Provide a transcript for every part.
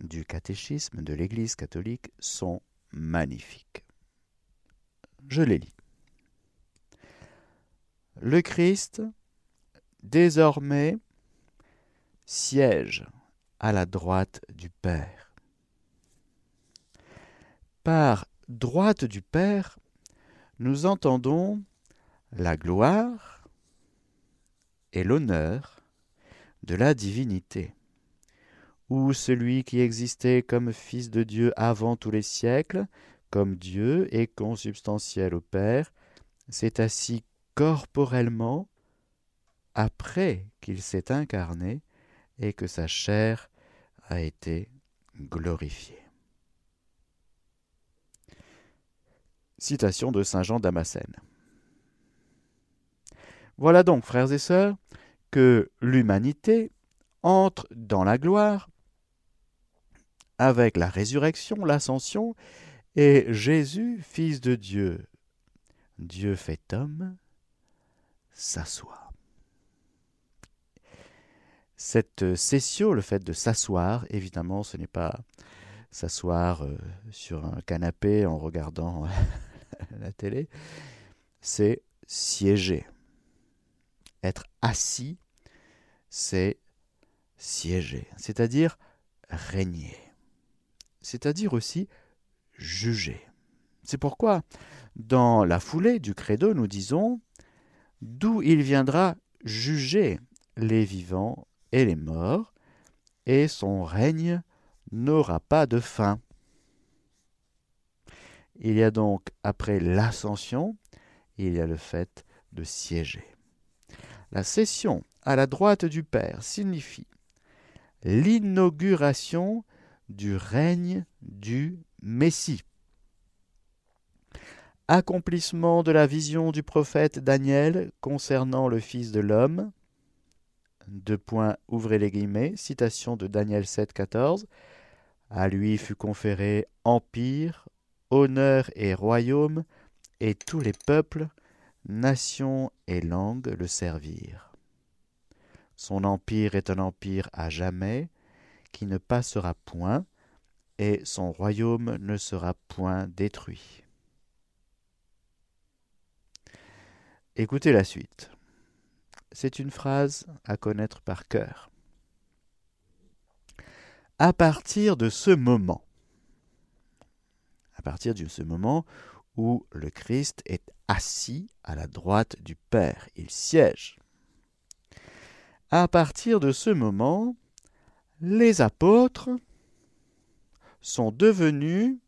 du catéchisme de l'Église catholique sont magnifiques. Je les lis. Le Christ, désormais, siège à la droite du Père. Par droite du Père, nous entendons la gloire et l'honneur de la divinité ou celui qui existait comme Fils de Dieu avant tous les siècles, comme Dieu et consubstantiel au Père, s'est assis corporellement après qu'il s'est incarné et que sa chair a été glorifiée. Citation de Saint Jean Damascène. Voilà donc, frères et sœurs, que l'humanité entre dans la gloire avec la résurrection, l'ascension, et Jésus, Fils de Dieu, Dieu fait homme, s'assoit. Cette session, le fait de s'asseoir, évidemment, ce n'est pas s'asseoir euh, sur un canapé en regardant la télé, c'est siéger. Être assis, c'est siéger, c'est-à-dire régner c'est-à-dire aussi juger. C'est pourquoi, dans la foulée du credo, nous disons D'où il viendra juger les vivants et les morts, et son règne n'aura pas de fin. Il y a donc, après l'ascension, il y a le fait de siéger. La session à la droite du Père signifie l'inauguration du règne du Messie. Accomplissement de la vision du prophète Daniel concernant le Fils de l'homme. Deux points, ouvrez les guillemets, citation de Daniel 7, 14. À lui fut conféré empire, honneur et royaume, et tous les peuples, nations et langues le servirent. Son empire est un empire à jamais, qui ne passera point, et son royaume ne sera point détruit. Écoutez la suite. C'est une phrase à connaître par cœur. À partir de ce moment, à partir de ce moment où le Christ est assis à la droite du Père, il siège. À partir de ce moment, les apôtres sont devenus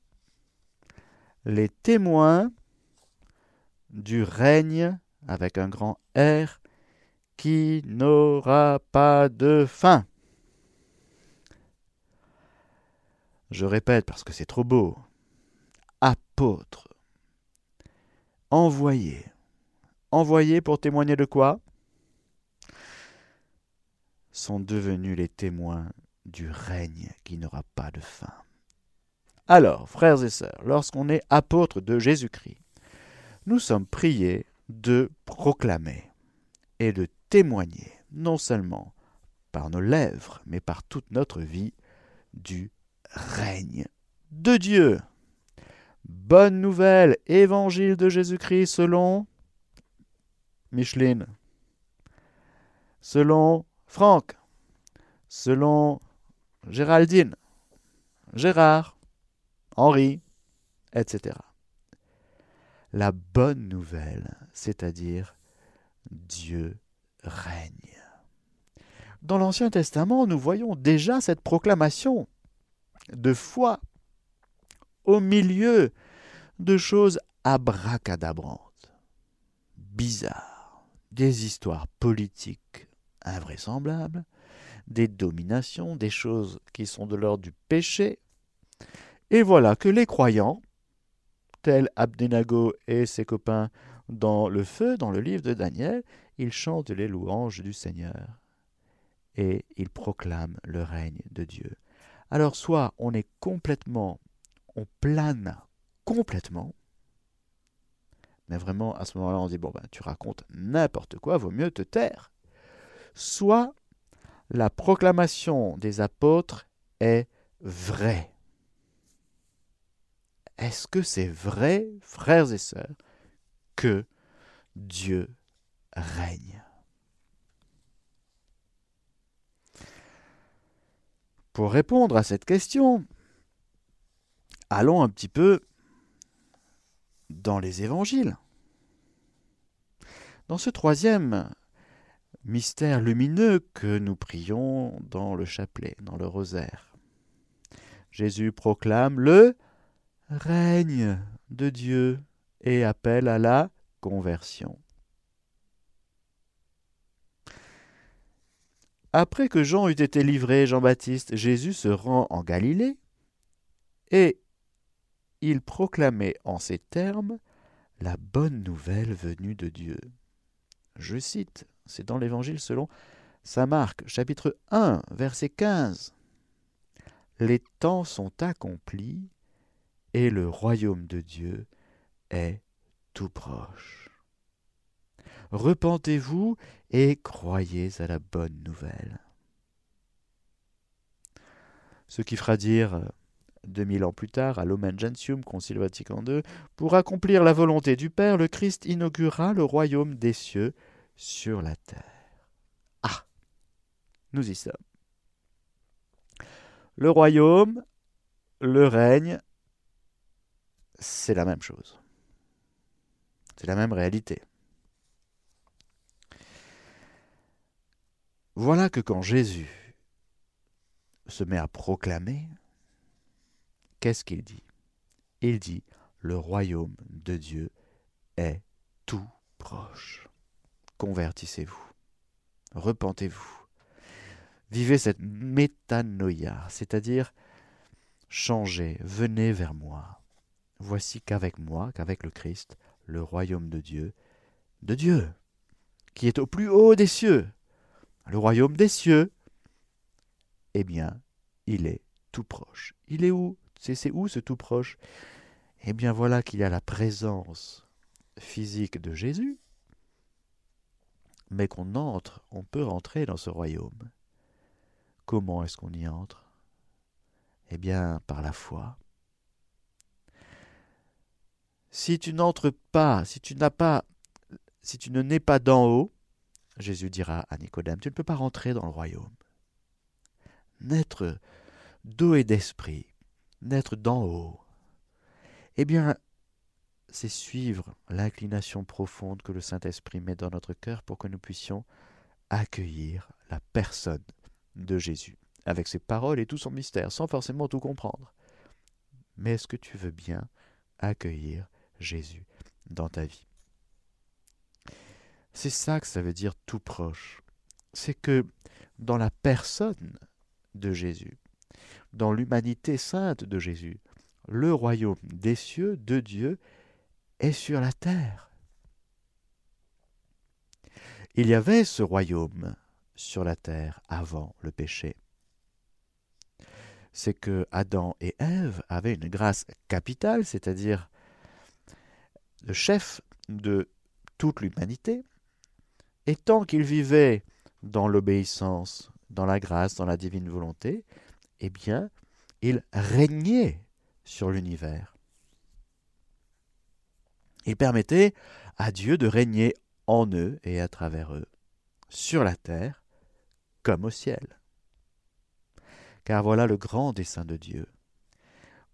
les témoins du règne avec un grand R qui n'aura pas de fin. Je répète parce que c'est trop beau. Apôtres. Envoyés. Envoyés pour témoigner de quoi? Sont devenus les témoins du règne qui n'aura pas de fin. Alors, frères et sœurs, lorsqu'on est apôtre de Jésus-Christ, nous sommes priés de proclamer et de témoigner, non seulement par nos lèvres, mais par toute notre vie, du règne de Dieu. Bonne nouvelle, évangile de Jésus-Christ selon Micheline, selon Franck, selon Géraldine, Gérard, Henri, etc. La bonne nouvelle, c'est-à-dire Dieu règne. Dans l'Ancien Testament, nous voyons déjà cette proclamation de foi au milieu de choses abracadabrantes, bizarres, des histoires politiques invraisemblables, des dominations, des choses qui sont de l'ordre du péché, Et voilà que les croyants, tels Abdenago et ses copains dans le feu, dans le livre de Daniel, ils chantent les louanges du Seigneur et ils proclament le règne de Dieu. Alors soit on est complètement, on plane complètement, mais vraiment à ce moment-là on dit bon ben tu racontes n'importe quoi, vaut mieux te taire. Soit la proclamation des apôtres est vraie. Est-ce que c'est vrai, frères et sœurs, que Dieu règne? Pour répondre à cette question, allons un petit peu dans les évangiles. Dans ce troisième mystère lumineux que nous prions dans le chapelet, dans le rosaire, Jésus proclame le règne de Dieu et appelle à la conversion. Après que Jean eut été livré, Jean-Baptiste, Jésus se rend en Galilée et il proclamait en ces termes la bonne nouvelle venue de Dieu. Je cite, c'est dans l'Évangile selon Saint Marc, chapitre 1, verset 15. Les temps sont accomplis et le royaume de Dieu est tout proche. Repentez-vous et croyez à la bonne nouvelle. Ce qui fera dire, euh, deux mille ans plus tard, à l'Omen Gentium, Concile Vatican II, pour accomplir la volonté du Père, le Christ inaugura le royaume des cieux sur la terre. Ah Nous y sommes. Le royaume, le règne, c'est la même chose. C'est la même réalité. Voilà que quand Jésus se met à proclamer, qu'est-ce qu'il dit? Il dit, le royaume de Dieu est tout proche. Convertissez-vous, repentez-vous, vivez cette métanoïa, c'est-à-dire changez, venez vers moi. Voici qu'avec moi, qu'avec le Christ, le royaume de Dieu, de Dieu, qui est au plus haut des cieux, le royaume des cieux, eh bien, il est tout proche. Il est où? C'est où ce tout proche? Eh bien, voilà qu'il y a la présence physique de Jésus, mais qu'on entre, on peut rentrer dans ce royaume. Comment est-ce qu'on y entre? Eh bien, par la foi. Si tu n'entres pas, si tu n'as pas, si tu ne nais pas d'en haut, Jésus dira à Nicodème, tu ne peux pas rentrer dans le royaume. Naître d'eau et d'esprit, naître d'en haut, eh bien, c'est suivre l'inclination profonde que le Saint-Esprit met dans notre cœur pour que nous puissions accueillir la personne de Jésus, avec ses paroles et tout son mystère, sans forcément tout comprendre. Mais est-ce que tu veux bien accueillir Jésus dans ta vie? C'est ça que ça veut dire tout proche. C'est que dans la personne de Jésus, dans l'humanité sainte de Jésus, le royaume des cieux de Dieu sur la terre. Il y avait ce royaume sur la terre avant le péché. C'est que Adam et Ève avaient une grâce capitale, c'est-à-dire le chef de toute l'humanité, et tant qu'il vivait dans l'obéissance, dans la grâce, dans la divine volonté, eh bien, il régnait sur l'univers. Il permettait à Dieu de régner en eux et à travers eux, sur la terre comme au ciel. Car voilà le grand dessein de Dieu.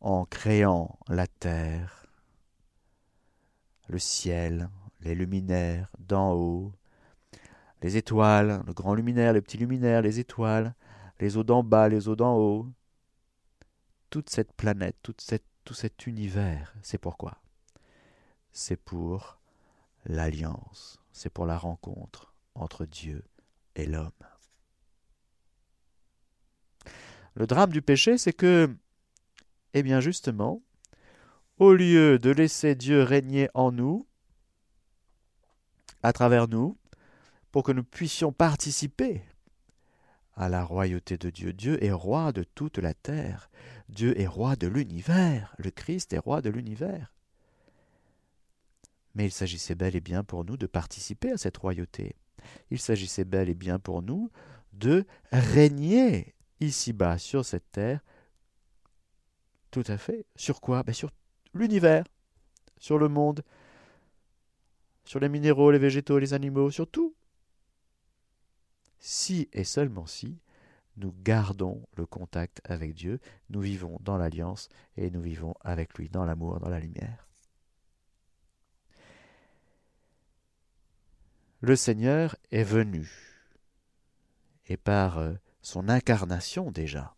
En créant la terre, le ciel, les luminaires d'en haut, les étoiles, le grand luminaire, les petits luminaires, les étoiles, les eaux d'en bas, les eaux d'en haut. Toute cette planète, toute cette, tout cet univers, c'est pourquoi C'est pour l'alliance, c'est pour la rencontre entre Dieu et l'homme. Le drame du péché, c'est que Eh bien justement, au lieu de laisser Dieu régner en nous, à travers nous, pour que nous puissions participer à la royauté de Dieu. Dieu est roi de toute la terre. Dieu est roi de l'univers. Le Christ est roi de l'univers. Mais il s'agissait bel et bien pour nous de participer à cette royauté. Il s'agissait bel et bien pour nous de régner ici-bas sur cette terre. Tout à fait. Sur quoi? Ben Sur l'univers, sur le monde, sur les minéraux, les végétaux, les animaux, sur tout si et seulement si nous gardons le contact avec Dieu, nous vivons dans l'alliance et nous vivons avec lui, dans l'amour, dans la lumière. Le Seigneur est venu, et par euh, son incarnation déjà,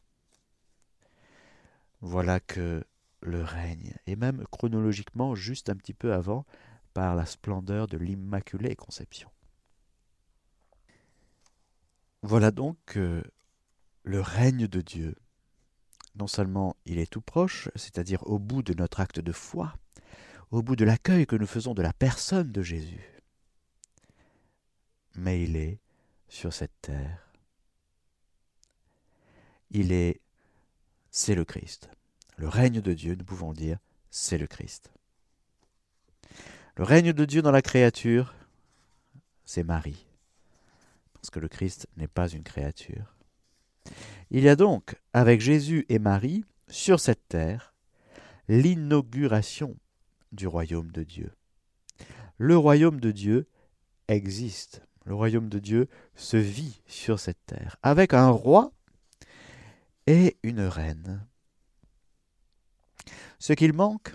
voilà que le règne, et même chronologiquement juste un petit peu avant, par la splendeur de l'Immaculée Conception. Voilà donc que le règne de Dieu, non seulement il est tout proche, c'est-à-dire au bout de notre acte de foi, au bout de l'accueil que nous faisons de la personne de Jésus, mais il est sur cette terre. Il est, c'est le Christ. Le règne de Dieu, nous pouvons dire, c'est le Christ. Le règne de Dieu dans la créature, c'est Marie parce que le Christ n'est pas une créature. Il y a donc, avec Jésus et Marie, sur cette terre, l'inauguration du royaume de Dieu. Le royaume de Dieu existe. Le royaume de Dieu se vit sur cette terre, avec un roi et une reine. Ce qu'il manque,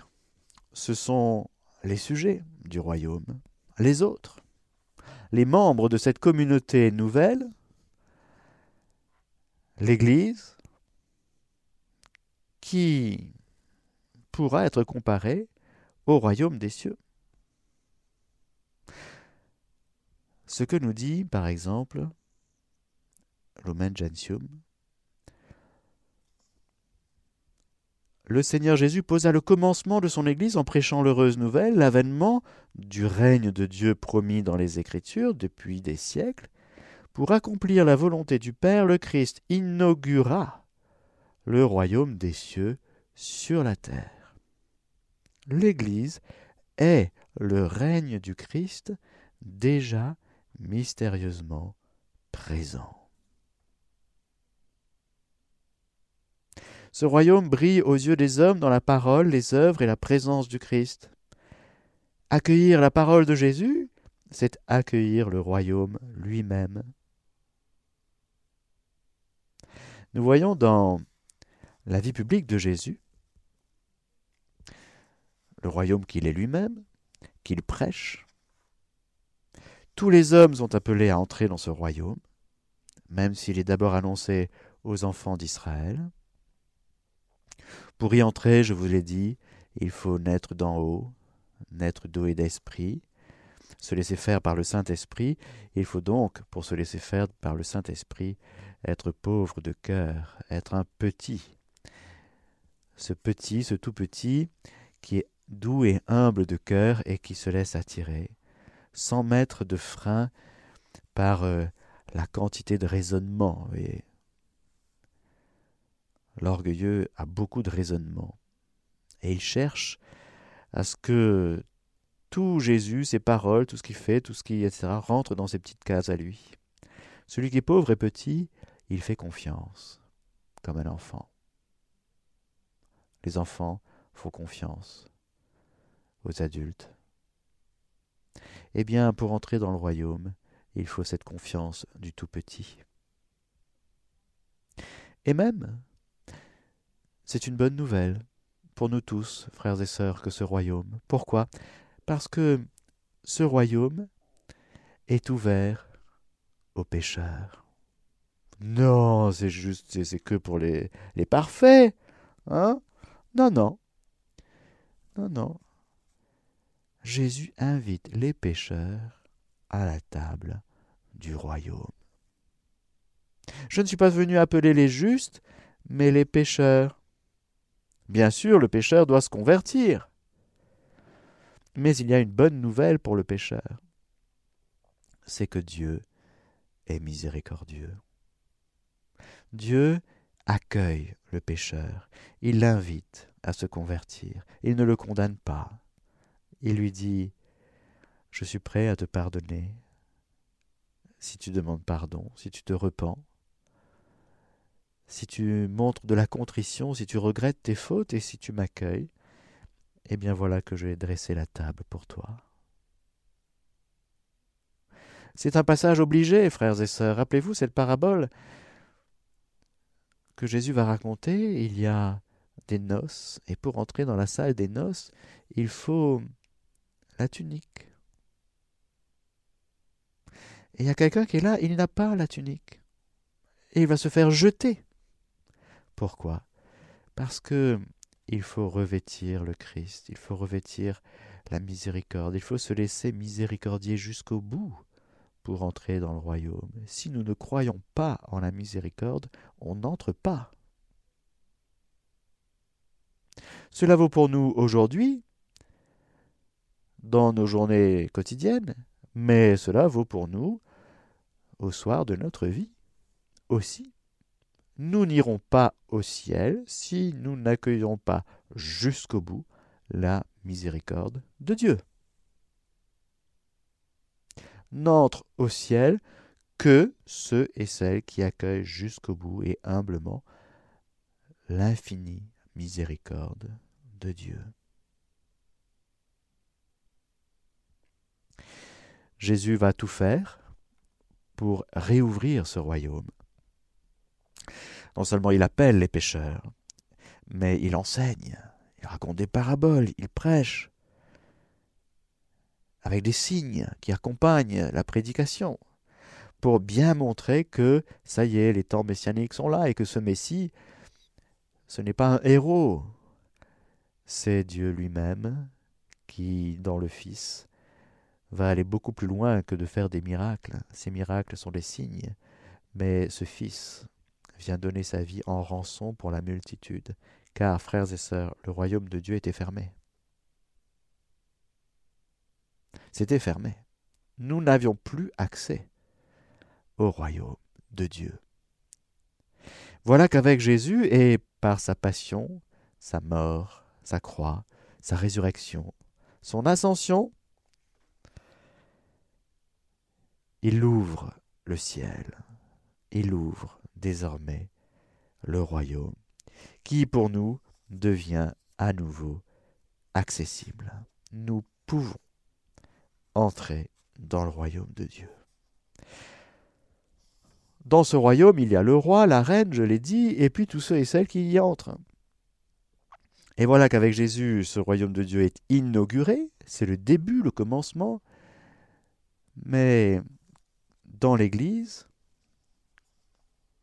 ce sont les sujets du royaume, les autres les membres de cette communauté nouvelle, l'Église, qui pourra être comparée au royaume des cieux. Ce que nous dit, par exemple, Lumen Gentium, le Seigneur Jésus posa le commencement de son Église en prêchant l'heureuse nouvelle, l'avènement du règne de Dieu promis dans les Écritures depuis des siècles. Pour accomplir la volonté du Père, le Christ inaugura le royaume des cieux sur la terre. L'Église est le règne du Christ déjà mystérieusement présent. Ce royaume brille aux yeux des hommes dans la parole, les œuvres et la présence du Christ. Accueillir la parole de Jésus, c'est accueillir le royaume lui-même. Nous voyons dans la vie publique de Jésus le royaume qu'il est lui-même, qu'il prêche. Tous les hommes sont appelés à entrer dans ce royaume, même s'il est d'abord annoncé aux enfants d'Israël. Pour y entrer, je vous l'ai dit, il faut naître d'en haut, naître d'eau et d'esprit, se laisser faire par le Saint-Esprit. Il faut donc, pour se laisser faire par le Saint-Esprit, être pauvre de cœur, être un petit. Ce petit, ce tout petit, qui est doux et humble de cœur et qui se laisse attirer, sans mettre de frein par euh, la quantité de raisonnement. Et L'orgueilleux a beaucoup de raisonnement. Et il cherche à ce que tout Jésus, ses paroles, tout ce qu'il fait, tout ce qui, etc., rentre dans ses petites cases à lui. Celui qui est pauvre et petit, il fait confiance, comme un enfant. Les enfants font confiance aux adultes. Eh bien, pour entrer dans le royaume, il faut cette confiance du tout petit. Et même, c'est une bonne nouvelle pour nous tous, frères et sœurs, que ce royaume. Pourquoi? Parce que ce royaume est ouvert aux pécheurs. Non, c'est juste, c'est que pour les, les parfaits. Hein? Non, non. Non, non. Jésus invite les pécheurs à la table du royaume. Je ne suis pas venu appeler les justes, mais les pécheurs Bien sûr, le pécheur doit se convertir. Mais il y a une bonne nouvelle pour le pécheur. C'est que Dieu est miséricordieux. Dieu accueille le pécheur, il l'invite à se convertir, il ne le condamne pas. Il lui dit Je suis prêt à te pardonner si tu demandes pardon, si tu te repens, si tu montres de la contrition, si tu regrettes tes fautes et si tu m'accueilles, eh bien voilà que je vais dresser la table pour toi. C'est un passage obligé, frères et sœurs. Rappelez-vous cette parabole que Jésus va raconter. Il y a des noces, et pour entrer dans la salle des noces, il faut la tunique. Et il y a quelqu'un qui est là, il n'a pas la tunique. Et il va se faire jeter. Pourquoi? Parce que il faut revêtir le Christ, il faut revêtir la miséricorde, il faut se laisser miséricordier jusqu'au bout pour entrer dans le royaume. Si nous ne croyons pas en la miséricorde, on n'entre pas. Cela vaut pour nous aujourd'hui, dans nos journées quotidiennes, mais cela vaut pour nous au soir de notre vie aussi. Nous n'irons pas au ciel si nous n'accueillons pas jusqu'au bout la miséricorde de Dieu. N'entrent au ciel que ceux et celles qui accueillent jusqu'au bout et humblement l'infinie miséricorde de Dieu. Jésus va tout faire pour réouvrir ce royaume. Non seulement il appelle les pécheurs, mais il enseigne, il raconte des paraboles, il prêche, avec des signes qui accompagnent la prédication, pour bien montrer que, ça y est, les temps messianiques sont là et que ce Messie, ce n'est pas un héros, c'est Dieu lui-même qui, dans le Fils, va aller beaucoup plus loin que de faire des miracles. Ces miracles sont des signes, mais ce Fils vient donner sa vie en rançon pour la multitude, car, frères et sœurs, le royaume de Dieu était fermé. C'était fermé. Nous n'avions plus accès au royaume de Dieu. Voilà qu'avec Jésus et par sa passion, sa mort, sa croix, sa résurrection, son ascension, il ouvre le ciel, il ouvre désormais le royaume, qui pour nous devient à nouveau accessible. Nous pouvons entrer dans le royaume de Dieu. Dans ce royaume, il y a le roi, la reine, je l'ai dit, et puis tous ceux et celles qui y entrent. Et voilà qu'avec Jésus, ce royaume de Dieu est inauguré, c'est le début, le commencement. Mais dans l'Église,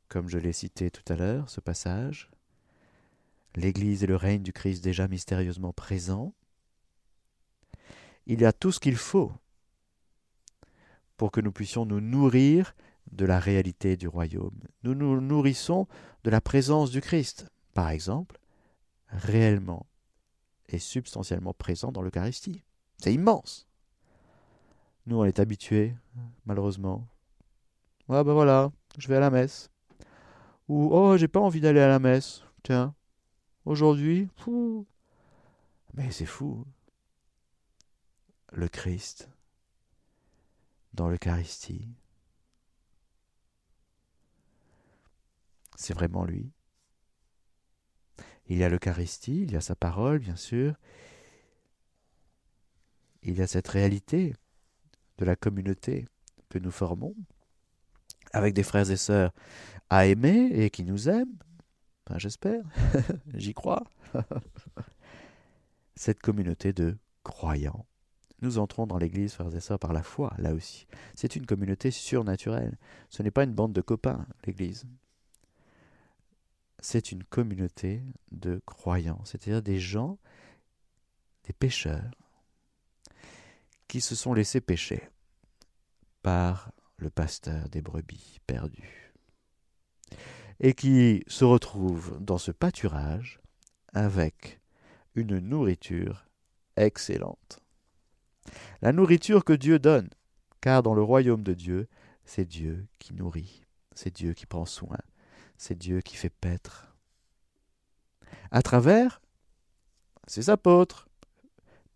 comme je l'ai cité tout à l'heure, ce passage, l'Église et le règne du Christ déjà mystérieusement présents, il y a tout ce qu'il faut pour que nous puissions nous nourrir de la réalité du royaume. Nous nous nourrissons de la présence du Christ, par exemple, réellement et substantiellement présent dans l'Eucharistie. C'est immense. Nous, on est habitués, malheureusement. Ouais, ben voilà, je vais à la messe. Ou, oh, j'ai pas envie d'aller à la messe. Tiens, aujourd'hui. Mais c'est fou. Le Christ, dans l'Eucharistie, c'est vraiment lui. Il y a l'Eucharistie, il y a sa parole, bien sûr. Il y a cette réalité de la communauté que nous formons, avec des frères et sœurs à aimer et qui nous aiment. Enfin, j'espère, j'y crois. cette communauté de croyants. Nous entrons dans l'Église, frères et sœurs, par la foi, là aussi. C'est une communauté surnaturelle. Ce n'est pas une bande de copains, l'Église c'est une communauté de croyants, c'est-à-dire des gens, des pécheurs, qui se sont laissés pécher par le pasteur des brebis perdues, et qui se retrouvent dans ce pâturage avec une nourriture excellente. La nourriture que Dieu donne, car dans le royaume de Dieu, c'est Dieu qui nourrit, c'est Dieu qui prend soin, c'est Dieu qui fait paître. À travers ses apôtres,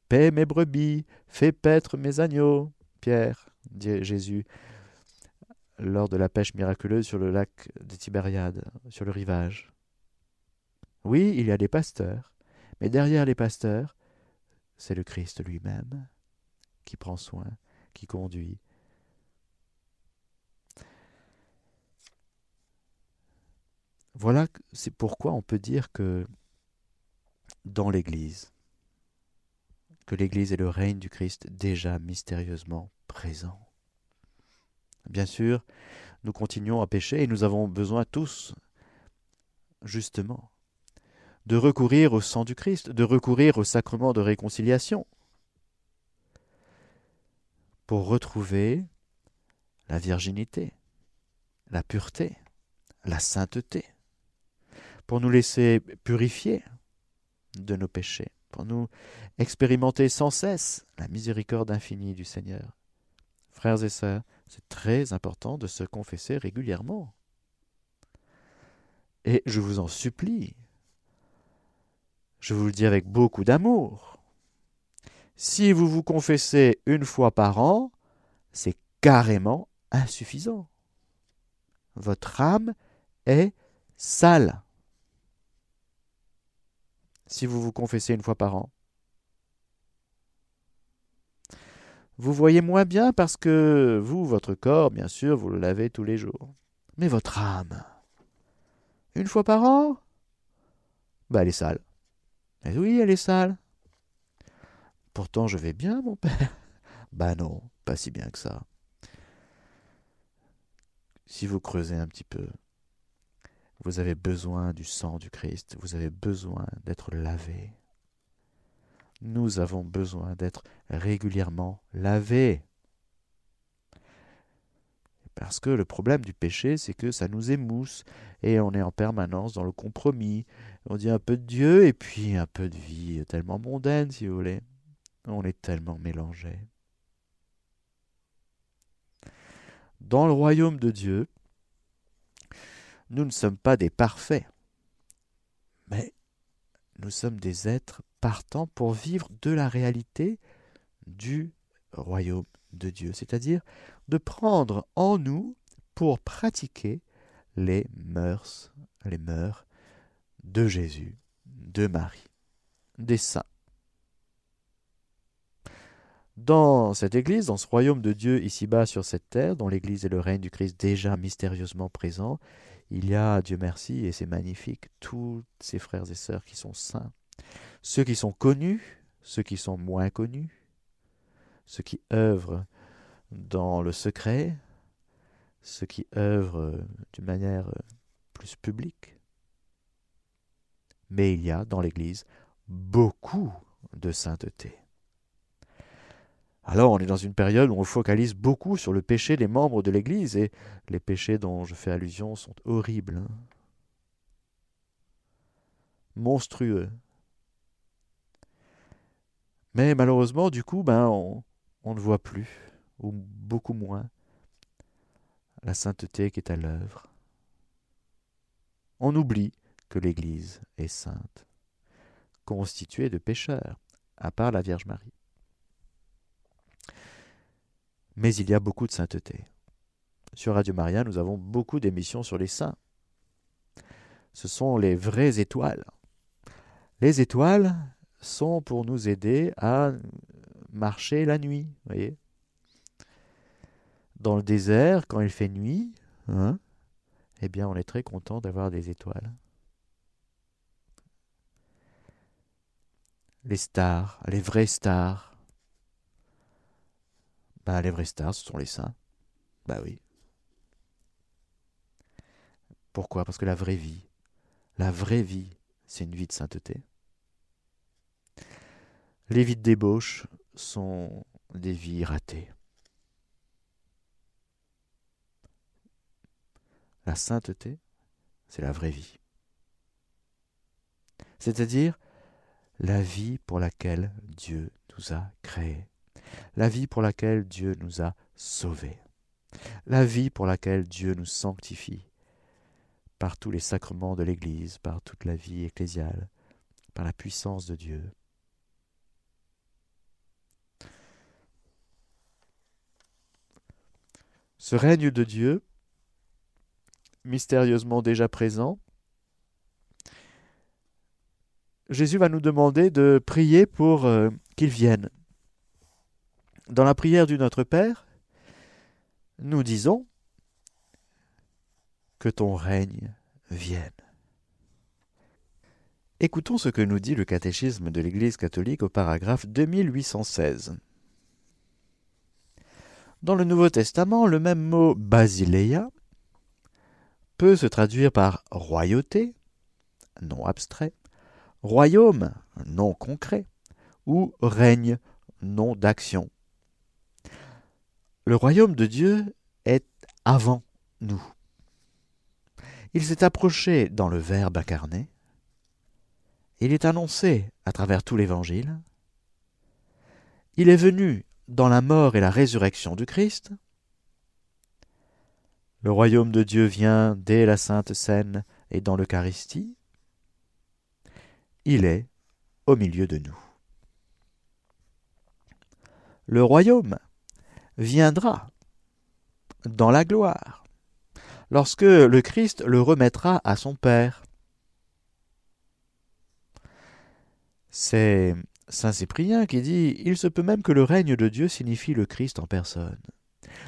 paie mes brebis, fais paître mes agneaux, Pierre, dit Jésus, lors de la pêche miraculeuse sur le lac des Tibériades, sur le rivage. Oui, il y a des pasteurs, mais derrière les pasteurs, c'est le Christ lui-même qui prend soin, qui conduit. Voilà, c'est pourquoi on peut dire que dans l'Église, que l'Église est le règne du Christ déjà mystérieusement présent. Bien sûr, nous continuons à pécher et nous avons besoin tous, justement, de recourir au sang du Christ, de recourir au sacrement de réconciliation, pour retrouver la virginité, la pureté, la sainteté, pour nous laisser purifier de nos péchés, pour nous expérimenter sans cesse la miséricorde infinie du Seigneur. Frères et sœurs, c'est très important de se confesser régulièrement. Et je vous en supplie, je vous le dis avec beaucoup d'amour, si vous vous confessez une fois par an, c'est carrément insuffisant. Votre âme est sale. Si vous vous confessez une fois par an. Vous voyez moins bien parce que vous, votre corps, bien sûr, vous le lavez tous les jours. Mais votre âme, une fois par an, bah elle est sale. Et oui, elle est sale. Pourtant, je vais bien, mon père. Bah non, pas si bien que ça. Si vous creusez un petit peu, vous avez besoin du sang du Christ, vous avez besoin d'être lavé. Nous avons besoin d'être régulièrement lavés. Parce que le problème du péché, c'est que ça nous émousse et on est en permanence dans le compromis. On dit un peu de Dieu et puis un peu de vie tellement mondaine, si vous voulez. On est tellement mélangés. Dans le royaume de Dieu, nous ne sommes pas des parfaits, mais nous sommes des êtres partants pour vivre de la réalité du royaume de Dieu, c'est-à-dire de prendre en nous pour pratiquer les mœurs, les mœurs de Jésus, de Marie, des saints. Dans cette Église, dans ce royaume de Dieu ici-bas sur cette terre, dont l'Église est le règne du Christ déjà mystérieusement présent, il y a, Dieu merci, et c'est magnifique, tous ces frères et sœurs qui sont saints, ceux qui sont connus, ceux qui sont moins connus, ceux qui œuvrent dans le secret, ceux qui œuvrent d'une manière plus publique. Mais il y a dans l'Église beaucoup de sainteté. Alors on est dans une période où on focalise beaucoup sur le péché des membres de l'Église, et les péchés dont je fais allusion sont horribles, hein. monstrueux. Mais malheureusement, du coup, ben, on, on ne voit plus, ou beaucoup moins, la sainteté qui est à l'œuvre. On oublie que l'Église est sainte, constituée de pécheurs, à part la Vierge Marie mais il y a beaucoup de sainteté. Sur Radio Maria, nous avons beaucoup d'émissions sur les saints. Ce sont les vraies étoiles. Les étoiles sont pour nous aider à marcher la nuit, voyez. Dans le désert, quand il fait nuit, hein, eh bien, on est très content d'avoir des étoiles. Les stars, les vraies stars, bah, les vrais stars, ce sont les saints. Bah oui. Pourquoi? Parce que la vraie vie, la vraie vie, c'est une vie de sainteté. Les vies de débauche sont des vies ratées. La sainteté, c'est la vraie vie. c'est-à-dire la vie pour laquelle Dieu nous a créés, la vie pour laquelle Dieu nous a sauvés, la vie pour laquelle Dieu nous sanctifie par tous les sacrements de l'Église, par toute la vie ecclésiale, par la puissance de Dieu. Ce règne de Dieu, mystérieusement déjà présent, Jésus va nous demander de prier pour euh, qu'il vienne. Dans la prière du Notre Père, nous disons que ton règne vienne. Écoutons ce que nous dit le catéchisme de l'Église catholique au paragraphe 2816. Dans le Nouveau Testament, le même mot basileia peut se traduire par royauté, non abstrait, royaume, non concret, ou règne, non d'action. Le royaume de Dieu est avant nous. Il s'est approché dans le Verbe incarné. Il est annoncé à travers tout l'Évangile. Il est venu dans la mort et la résurrection du Christ. Le royaume de Dieu vient dès la Sainte Seine et dans l'Eucharistie. Il est au milieu de nous. Le royaume viendra dans la gloire lorsque le Christ le remettra à son Père. C'est Saint Cyprien qui dit Il se peut même que le règne de Dieu signifie le Christ en personne,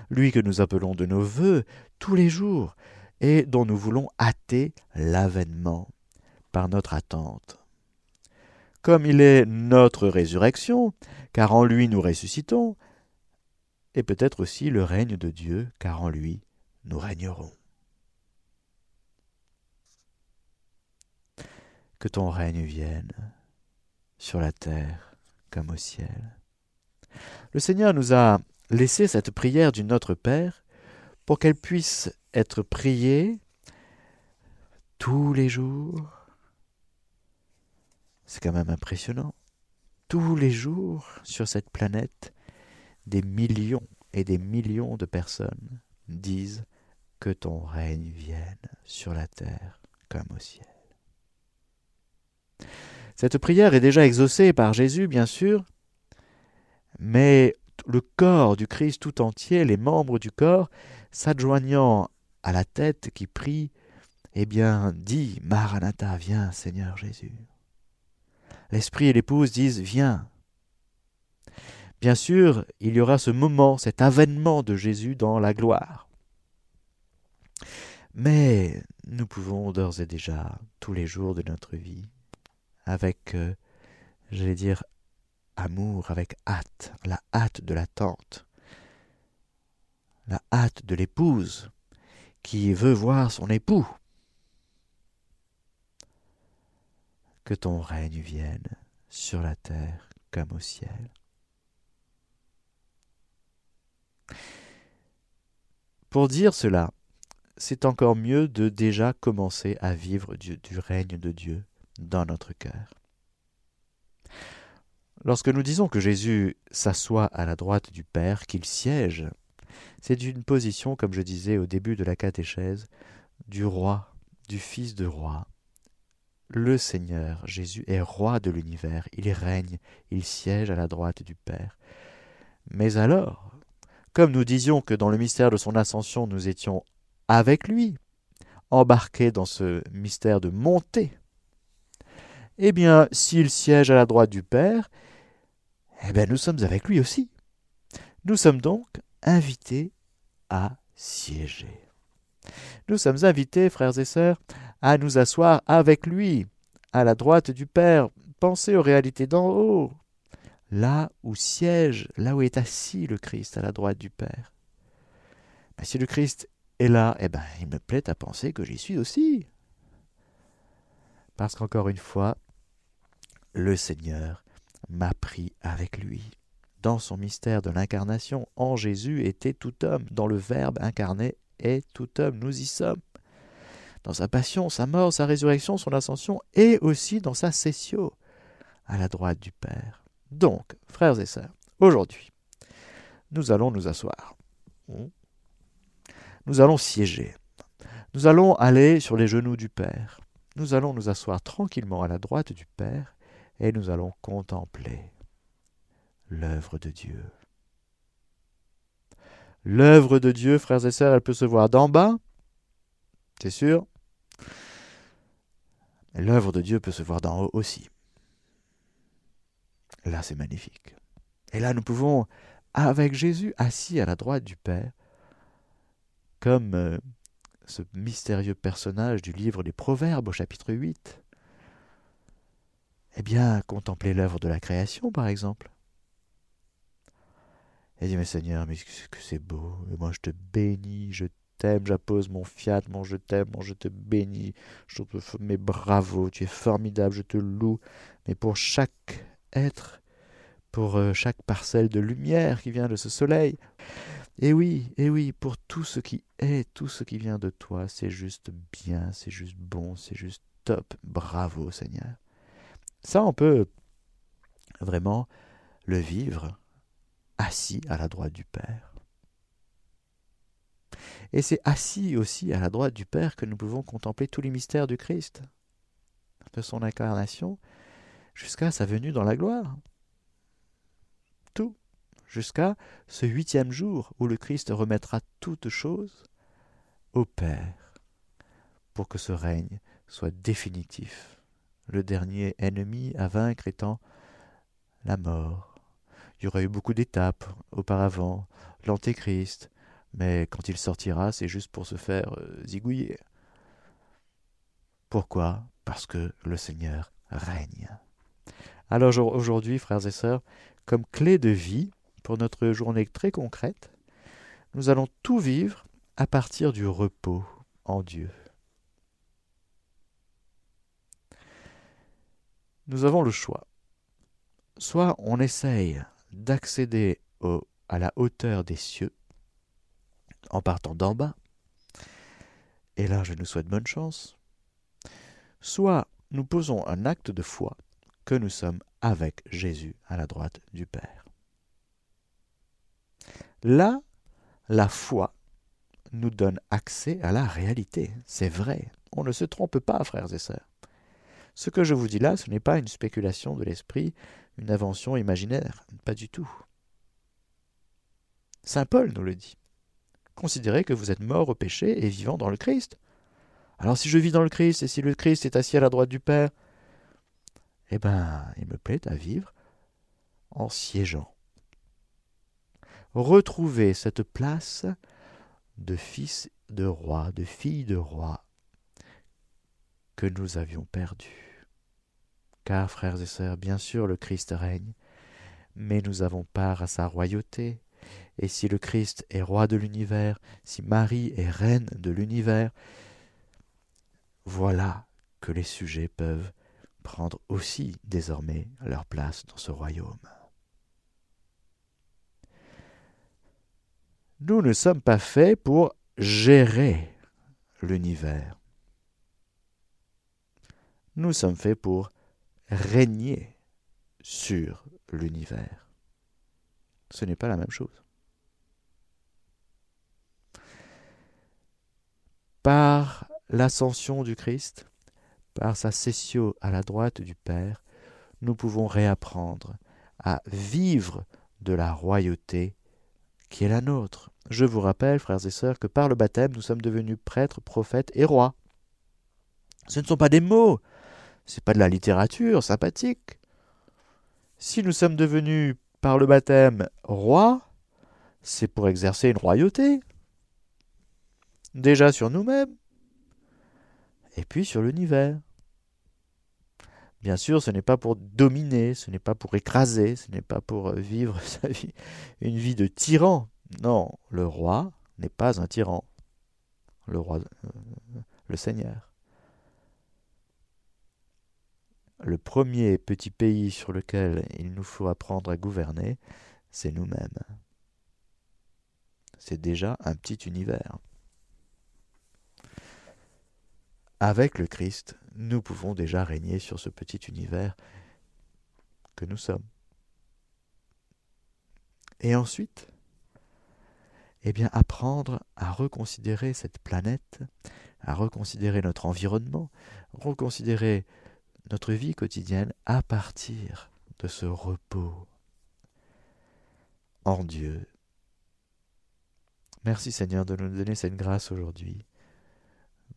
lui que nous appelons de nos voeux tous les jours et dont nous voulons hâter l'avènement par notre attente. Comme il est notre résurrection, car en lui nous ressuscitons, et peut-être aussi le règne de Dieu, car en lui nous régnerons. Que ton règne vienne sur la terre comme au ciel. Le Seigneur nous a laissé cette prière du Notre Père pour qu'elle puisse être priée tous les jours. C'est quand même impressionnant. Tous les jours sur cette planète, des millions et des millions de personnes disent que ton règne vienne sur la terre comme au ciel. Cette prière est déjà exaucée par Jésus, bien sûr, mais le corps du Christ tout entier, les membres du corps, s'adjoignant à la tête qui prie, eh bien, dit Maranatha, viens, Seigneur Jésus. L'Esprit et l'épouse disent Viens. Bien sûr, il y aura ce moment, cet avènement de Jésus dans la gloire. Mais nous pouvons d'ores et déjà, tous les jours de notre vie, avec, euh, j'allais dire, amour, avec hâte, la hâte de l'attente, la hâte de l'épouse qui veut voir son époux. Que ton règne vienne sur la terre comme au ciel. Pour dire cela, c'est encore mieux de déjà commencer à vivre du règne de Dieu dans notre cœur. Lorsque nous disons que Jésus s'assoit à la droite du Père, qu'il siège, c'est une position, comme je disais au début de la catéchèse, du roi, du Fils de roi. Le Seigneur, Jésus, est roi de l'univers, il règne, il siège à la droite du Père. Mais alors, comme nous disions que dans le mystère de son ascension nous étions avec lui, embarqués dans ce mystère de montée eh bien, s'il siège à la droite du Père, eh bien, nous sommes avec lui aussi. Nous sommes donc invités à siéger. Nous sommes invités, frères et sœurs, à nous asseoir avec lui, à la droite du Père. Pensez aux réalités d'en haut, là où siège, là où est assis le Christ à la droite du Père. Mais si le Christ est là, eh bien, il me plaît à penser que j'y suis aussi. Parce qu'encore une fois, le Seigneur m'a pris avec lui. Dans son mystère de l'incarnation, en Jésus était tout homme, dans le Verbe incarné est tout homme, nous y sommes. dans sa passion, sa mort, sa résurrection, son ascension, et aussi dans sa cessio, à la droite du Père. Donc, frères et sœurs, aujourd'hui, nous allons nous asseoir. Nous allons siéger. Nous allons aller sur les genoux du Père. Nous allons nous asseoir tranquillement à la droite du Père et nous allons contempler l'œuvre de Dieu. L'œuvre de Dieu, frères et sœurs, elle peut se voir d'en bas, c'est sûr. L'œuvre de Dieu peut se voir d'en haut aussi. Là, c'est magnifique. Et là, nous pouvons, avec Jésus assis à la droite du Père, comme euh, ce mystérieux personnage du livre des Proverbes au chapitre 8, eh bien, contempler l'œuvre de la création, par exemple. Et dire, mais Seigneur, mais que c'est beau, et moi je te bénis, je t'aime, j'appose mon fiat, mon je t'aime, mon je te bénis, je te mais bravo, tu es formidable, je te loue, mais pour chaque être, pour euh, chaque parcelle de lumière qui vient de ce soleil, et oui, et oui, pour tout ce qui est, tout ce qui vient de toi, c'est juste bien, c'est juste bon, c'est juste top, bravo Seigneur. Ça, on peut vraiment le vivre assis à la droite du Père. Et c'est assis aussi à la droite du Père que nous pouvons contempler tous les mystères du Christ, de son incarnation jusqu'à sa venue dans la gloire. Tout, jusqu'à ce huitième jour où le Christ remettra toutes choses au Père, pour que ce règne soit définitif le dernier ennemi à vaincre étant la mort. Il y aurait eu beaucoup d'étapes auparavant, l'antéchrist, mais quand il sortira, c'est juste pour se faire euh, zigouiller. Pourquoi? Parce que le Seigneur règne. Alors aujourd'hui, frères et sœurs, comme clé de vie pour notre journée très concrète, nous allons tout vivre à partir du repos en Dieu. Nous avons le choix. Soit on essaye d'accéder à la hauteur des cieux en partant d'en bas, et là je nous souhaite bonne chance, soit nous posons un acte de foi que nous sommes avec Jésus à la droite du Père. Là, la foi nous donne accès à la réalité. C'est vrai. On ne se trompe pas, frères et sœurs. Ce que je vous dis là, ce n'est pas une spéculation de l'esprit, une invention imaginaire, pas du tout. Saint Paul nous le dit. Considérez que vous êtes mort au péché et vivant dans le Christ. Alors si je vis dans le Christ et si le Christ est assis à la droite du Père, eh bien, il me plaît à vivre en siégeant. Retrouver cette place de fils de roi, de fille de roi, que nous avions perdu. Car, frères et sœurs, bien sûr le Christ règne, mais nous avons part à sa royauté, et si le Christ est roi de l'univers, si Marie est reine de l'univers, voilà que les sujets peuvent prendre aussi désormais leur place dans ce royaume. Nous ne sommes pas faits pour gérer l'univers nous sommes faits pour régner sur l'univers. Ce n'est pas la même chose. Par l'ascension du Christ, par sa cessio à la droite du Père, nous pouvons réapprendre à vivre de la royauté qui est la nôtre. Je vous rappelle, frères et sœurs, que par le baptême, nous sommes devenus prêtres, prophètes et rois. Ce ne sont pas des mots, c'est pas de la littérature sympathique. Si nous sommes devenus par le baptême rois, c'est pour exercer une royauté. Déjà sur nous-mêmes, et puis sur l'univers. Bien sûr, ce n'est pas pour dominer, ce n'est pas pour écraser, ce n'est pas pour vivre sa vie, une vie de tyran. Non, le roi n'est pas un tyran. Le roi, euh, le Seigneur. Le premier petit pays sur lequel il nous faut apprendre à gouverner, c'est nous-mêmes. C'est déjà un petit univers. avec le Christ, nous pouvons déjà régner sur ce petit univers que nous sommes. Et ensuite, eh bien, apprendre à reconsidérer cette planète, à reconsidérer notre environnement, reconsidérer notre vie quotidienne à partir de ce repos en Dieu. Merci Seigneur de nous donner cette grâce aujourd'hui,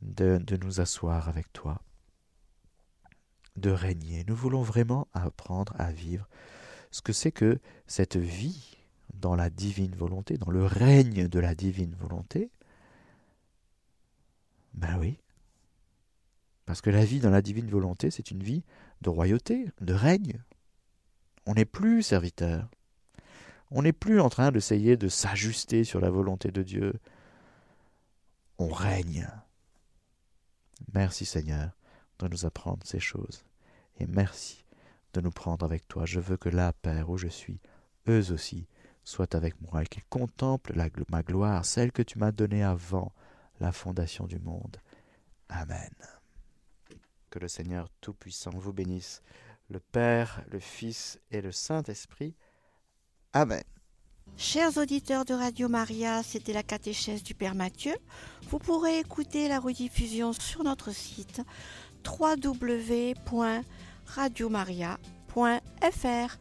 de, nous asseoir avec toi, de régner. Nous voulons vraiment apprendre à vivre ce que c'est que cette vie dans la divine volonté, dans le règne de la divine volonté. Ben oui. Parce que la vie dans la divine volonté, c'est une vie de royauté, de règne. On n'est plus serviteur. On n'est plus en train d'essayer de s'ajuster sur la volonté de Dieu. On règne. Merci Seigneur de nous apprendre ces choses. Et merci de nous prendre avec toi. Je veux que là, Père, où je suis, eux aussi, soient avec moi et qu'ils contemplent ma gloire, celle que tu m'as donnée avant la fondation du monde. Amen. Que le Seigneur Tout-Puissant vous bénisse, le Père, le Fils et le Saint-Esprit. Amen. Chers auditeurs de Radio Maria, c'était la catéchèse du Père Mathieu. Vous pourrez écouter la rediffusion sur notre site www.radiomaria.fr.